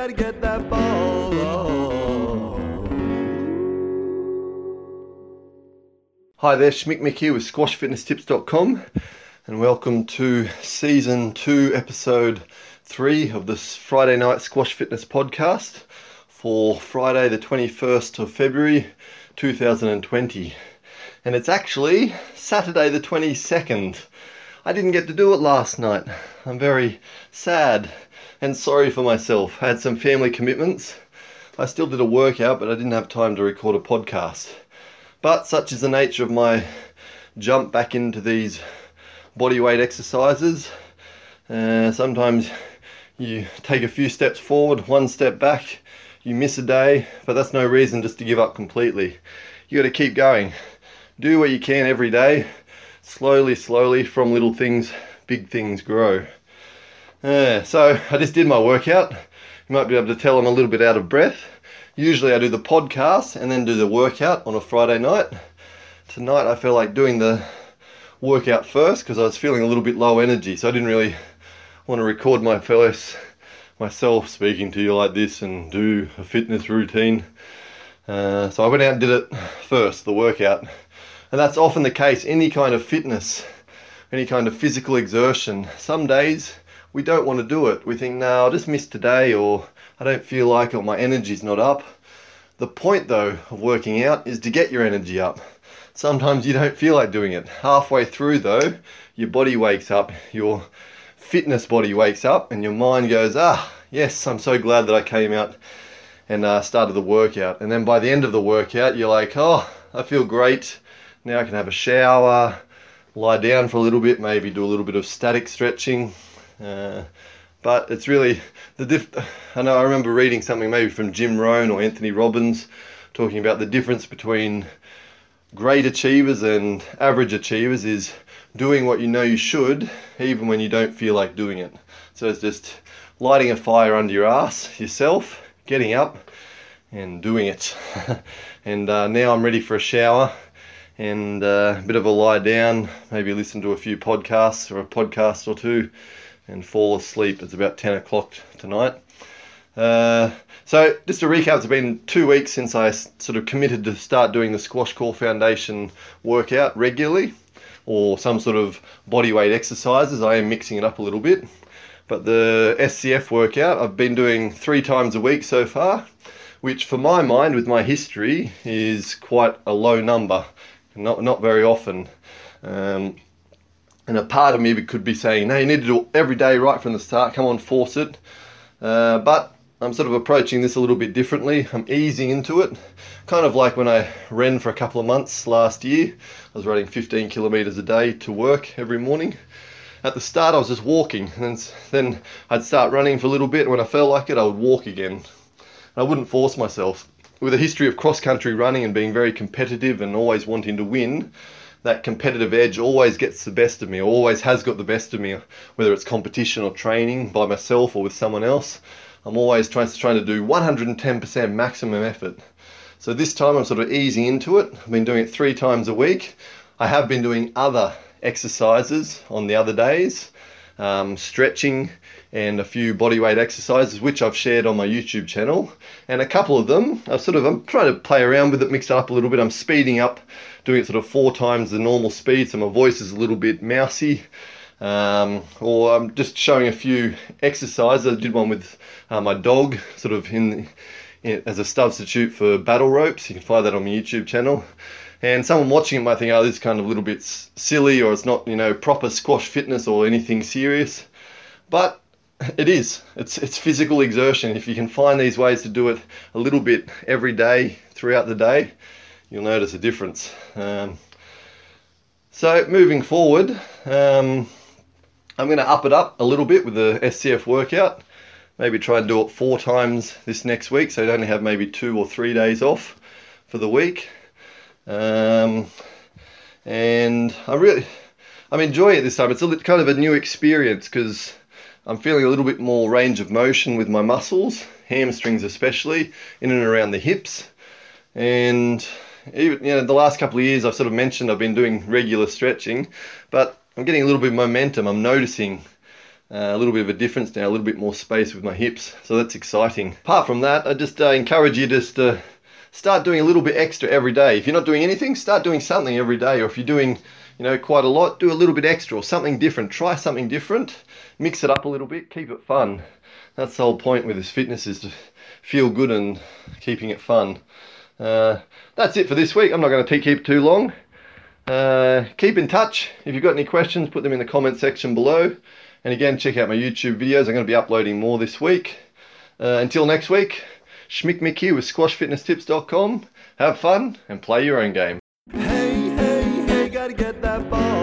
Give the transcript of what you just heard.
gotta get that ball Hi there, Schmick Mick here with SquashFitnessTips.com, and welcome to season two, episode three of this Friday night squash fitness podcast for Friday, the 21st of February 2020. And it's actually Saturday, the 22nd. I didn't get to do it last night. I'm very sad and sorry for myself. I had some family commitments. I still did a workout, but I didn't have time to record a podcast. But such is the nature of my jump back into these bodyweight exercises. Uh, sometimes you take a few steps forward, one step back, you miss a day, but that's no reason just to give up completely. You got to keep going. Do what you can every day. Slowly, slowly, from little things, big things grow. Uh, so I just did my workout. You might be able to tell I'm a little bit out of breath. Usually I do the podcast and then do the workout on a Friday night. Tonight I felt like doing the workout first because I was feeling a little bit low energy, so I didn't really want to record my fellows myself speaking to you like this and do a fitness routine. Uh, so I went out and did it first, the workout. And that's often the case, any kind of fitness, any kind of physical exertion. Some days we don't want to do it. We think, no, I'll just miss today, or I don't feel like it, or my energy's not up. The point though of working out is to get your energy up. Sometimes you don't feel like doing it. Halfway through though, your body wakes up, your fitness body wakes up and your mind goes, ah, yes, I'm so glad that I came out and uh, started the workout. And then by the end of the workout, you're like, oh, I feel great. Now I can have a shower, lie down for a little bit, maybe do a little bit of static stretching. Uh, but it's really the diff. I know I remember reading something maybe from Jim Rohn or Anthony Robbins talking about the difference between great achievers and average achievers is doing what you know you should, even when you don't feel like doing it. So it's just lighting a fire under your ass yourself, getting up and doing it. and uh, now I'm ready for a shower and uh, a bit of a lie down, maybe listen to a few podcasts or a podcast or two and fall asleep. It's about 10 o'clock tonight. Uh, so, just to recap, it's been two weeks since I sort of committed to start doing the Squash Core Foundation workout regularly or some sort of body weight exercises. I am mixing it up a little bit. But the SCF workout I've been doing three times a week so far, which for my mind, with my history, is quite a low number. Not, not very often. Um, and a part of me could be saying, no, you need to do it every day right from the start. Come on, force it. Uh, but I'm sort of approaching this a little bit differently. I'm easing into it, kind of like when I ran for a couple of months last year. I was running 15 kilometers a day to work every morning. At the start, I was just walking, and then I'd start running for a little bit. When I felt like it, I would walk again. I wouldn't force myself. With a history of cross country running and being very competitive and always wanting to win, that competitive edge always gets the best of me, always has got the best of me, whether it's competition or training by myself or with someone else. I'm always trying to, trying to do 110% maximum effort. So this time I'm sort of easing into it. I've been doing it three times a week. I have been doing other exercises on the other days, um, stretching and a few bodyweight exercises, which I've shared on my YouTube channel. And a couple of them, I've sort of, I'm trying to play around with it, mix it up a little bit. I'm speeding up, doing it sort of four times the normal speed, so my voice is a little bit mousy. Um, or I'm just showing a few exercises. I did one with uh, my dog, sort of in, in, as a substitute for battle ropes. You can find that on my YouTube channel. And someone watching it might think, oh, this is kind of a little bit silly, or it's not, you know, proper squash fitness or anything serious. But it is. It's it's physical exertion. If you can find these ways to do it a little bit every day throughout the day, you'll notice a difference. Um, so moving forward, um, I'm going to up it up a little bit with the SCF workout. Maybe try and do it four times this next week, so you only have maybe two or three days off for the week. Um, and I really, I'm enjoying it this time. It's a kind of a new experience because I'm feeling a little bit more range of motion with my muscles, hamstrings especially, in and around the hips. And even you know, the last couple of years, I've sort of mentioned I've been doing regular stretching, but I'm getting a little bit of momentum. I'm noticing Uh, a little bit of a difference now, a little bit more space with my hips, so that's exciting. Apart from that, I just uh, encourage you just to start doing a little bit extra every day. If you're not doing anything, start doing something every day, or if you're doing you know quite a lot, do a little bit extra or something different. Try something different, mix it up a little bit, keep it fun. That's the whole point with this fitness is to feel good and keeping it fun. Uh, that's it for this week. I'm not going to keep too long. Uh, keep in touch. If you've got any questions, put them in the comment section below. And again, check out my YouTube videos. I'm going to be uploading more this week. Uh, until next week, Schmick Mick here with squashfitnesstips.com. Have fun and play your own game. Hey, hey, hey, gotta get that ball.